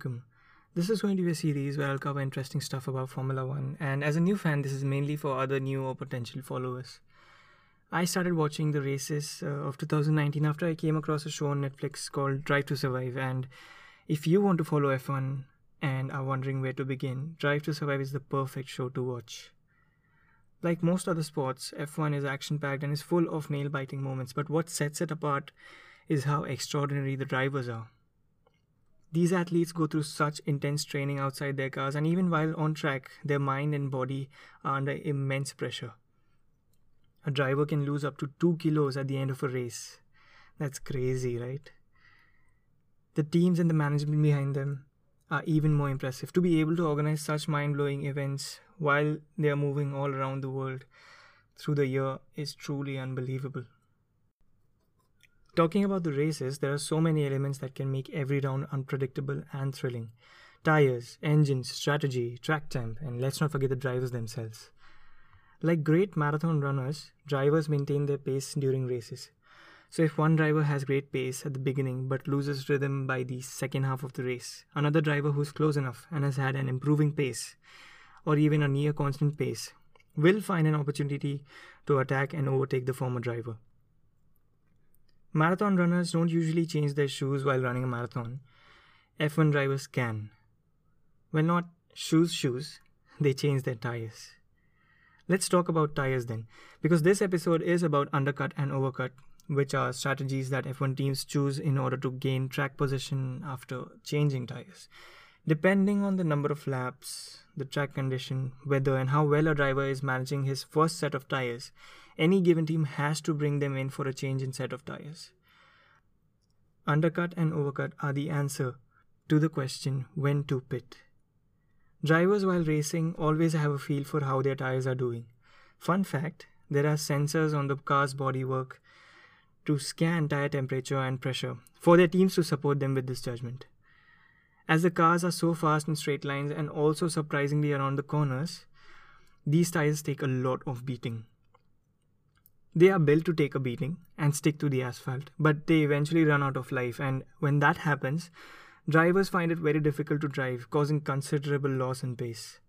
welcome. This is going to be a series where I'll cover interesting stuff about Formula One, and as a new fan, this is mainly for other new or potential followers. I started watching the races uh, of 2019 after I came across a show on Netflix called Drive to Survive, and if you want to follow F1 and are wondering where to begin, Drive to Survive is the perfect show to watch. Like most other sports, F1 is action packed and is full of nail biting moments, but what sets it apart is how extraordinary the drivers are. These athletes go through such intense training outside their cars, and even while on track, their mind and body are under immense pressure. A driver can lose up to 2 kilos at the end of a race. That's crazy, right? The teams and the management behind them are even more impressive. To be able to organize such mind blowing events while they are moving all around the world through the year is truly unbelievable. Talking about the races, there are so many elements that can make every round unpredictable and thrilling. Tires, engines, strategy, track temp, and let's not forget the drivers themselves. Like great marathon runners, drivers maintain their pace during races. So if one driver has great pace at the beginning but loses rhythm by the second half of the race, another driver who's close enough and has had an improving pace or even a near constant pace will find an opportunity to attack and overtake the former driver. Marathon runners don't usually change their shoes while running a marathon. F1 drivers can. Well, not shoes, shoes, they change their tires. Let's talk about tires then, because this episode is about undercut and overcut which are strategies that F1 teams choose in order to gain track position after changing tires. Depending on the number of laps, the track condition, weather, and how well a driver is managing his first set of tires, any given team has to bring them in for a change in set of tires. Undercut and overcut are the answer to the question when to pit. Drivers while racing always have a feel for how their tires are doing. Fun fact there are sensors on the car's bodywork to scan tire temperature and pressure for their teams to support them with this judgment. As the cars are so fast in straight lines and also surprisingly around the corners, these tires take a lot of beating. They are built to take a beating and stick to the asphalt, but they eventually run out of life, and when that happens, drivers find it very difficult to drive, causing considerable loss in pace.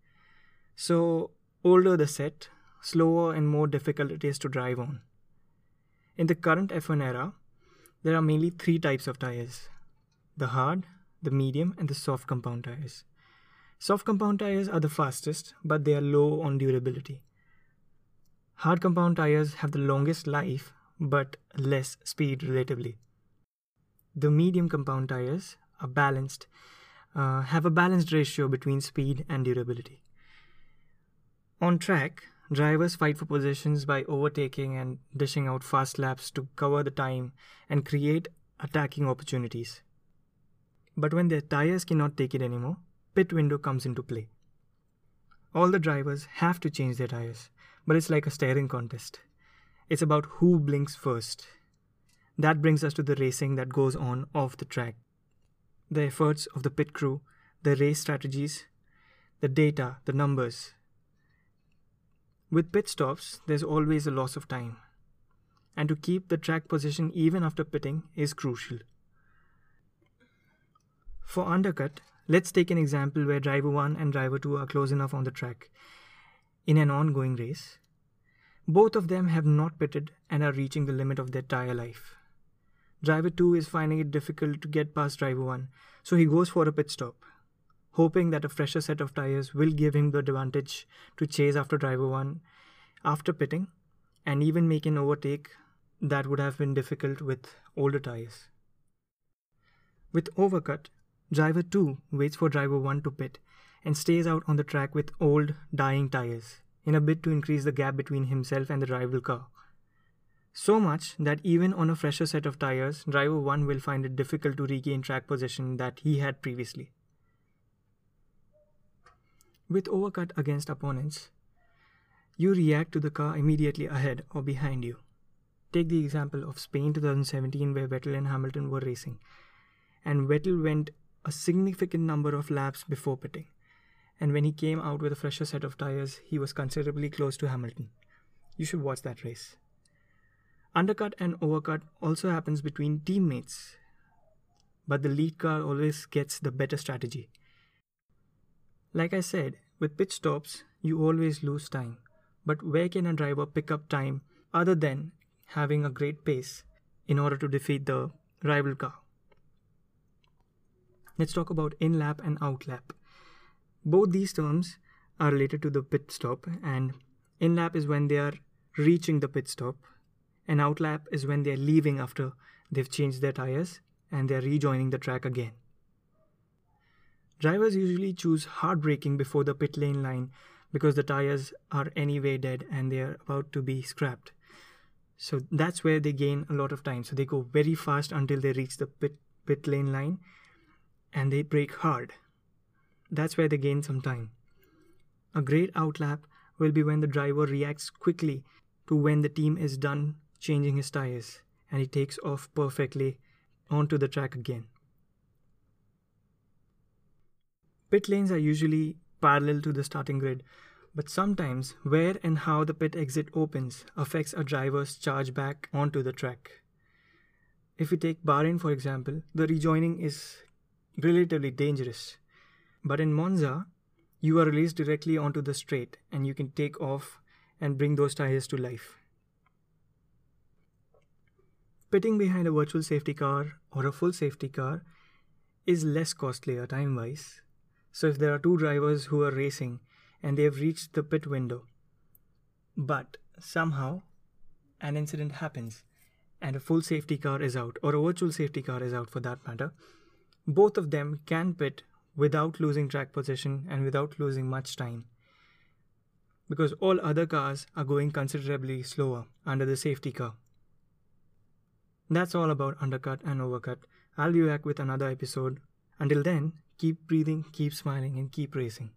So, older the set, slower and more difficult it is to drive on. In the current F1 era, there are mainly three types of tires the hard, the medium, and the soft compound tires. Soft compound tires are the fastest, but they are low on durability. Hard compound tires have the longest life, but less speed relatively. The medium compound tires are balanced, uh, have a balanced ratio between speed and durability. On track, Drivers fight for positions by overtaking and dishing out fast laps to cover the time and create attacking opportunities. But when their tires cannot take it anymore, pit window comes into play. All the drivers have to change their tires, but it's like a staring contest. It's about who blinks first. That brings us to the racing that goes on off the track. The efforts of the pit crew, the race strategies, the data, the numbers, with pit stops, there's always a loss of time, and to keep the track position even after pitting is crucial. For undercut, let's take an example where driver 1 and driver 2 are close enough on the track in an ongoing race. Both of them have not pitted and are reaching the limit of their tire life. Driver 2 is finding it difficult to get past driver 1, so he goes for a pit stop hoping that a fresher set of tires will give him the advantage to chase after driver 1 after pitting and even make an overtake that would have been difficult with older tires. With overcut, driver 2 waits for driver 1 to pit and stays out on the track with old, dying tires in a bid to increase the gap between himself and the rival car. So much that even on a fresher set of tires, driver 1 will find it difficult to regain track position that he had previously. With overcut against opponents, you react to the car immediately ahead or behind you. Take the example of Spain 2017 where Vettel and Hamilton were racing, and Vettel went a significant number of laps before pitting. And when he came out with a fresher set of tires, he was considerably close to Hamilton. You should watch that race. Undercut and overcut also happens between teammates. but the lead car always gets the better strategy. Like I said, with pit stops, you always lose time. But where can a driver pick up time other than having a great pace in order to defeat the rival car? Let's talk about in lap and out lap. Both these terms are related to the pit stop, and in lap is when they are reaching the pit stop, and out lap is when they are leaving after they've changed their tires and they are rejoining the track again. Drivers usually choose hard braking before the pit lane line because the tires are anyway dead and they are about to be scrapped. So that's where they gain a lot of time. So they go very fast until they reach the pit, pit lane line and they brake hard. That's where they gain some time. A great outlap will be when the driver reacts quickly to when the team is done changing his tires and he takes off perfectly onto the track again. Pit lanes are usually parallel to the starting grid, but sometimes where and how the pit exit opens affects a driver's charge back onto the track. If we take Bahrain for example, the rejoining is relatively dangerous. But in Monza, you are released directly onto the straight and you can take off and bring those tires to life. Pitting behind a virtual safety car or a full safety car is less costlier uh, time wise so if there are two drivers who are racing and they have reached the pit window, but somehow an incident happens and a full safety car is out, or a virtual safety car is out for that matter, both of them can pit without losing track position and without losing much time. Because all other cars are going considerably slower under the safety car. That's all about undercut and overcut. I'll be back with another episode. Until then, Keep breathing, keep smiling, and keep racing.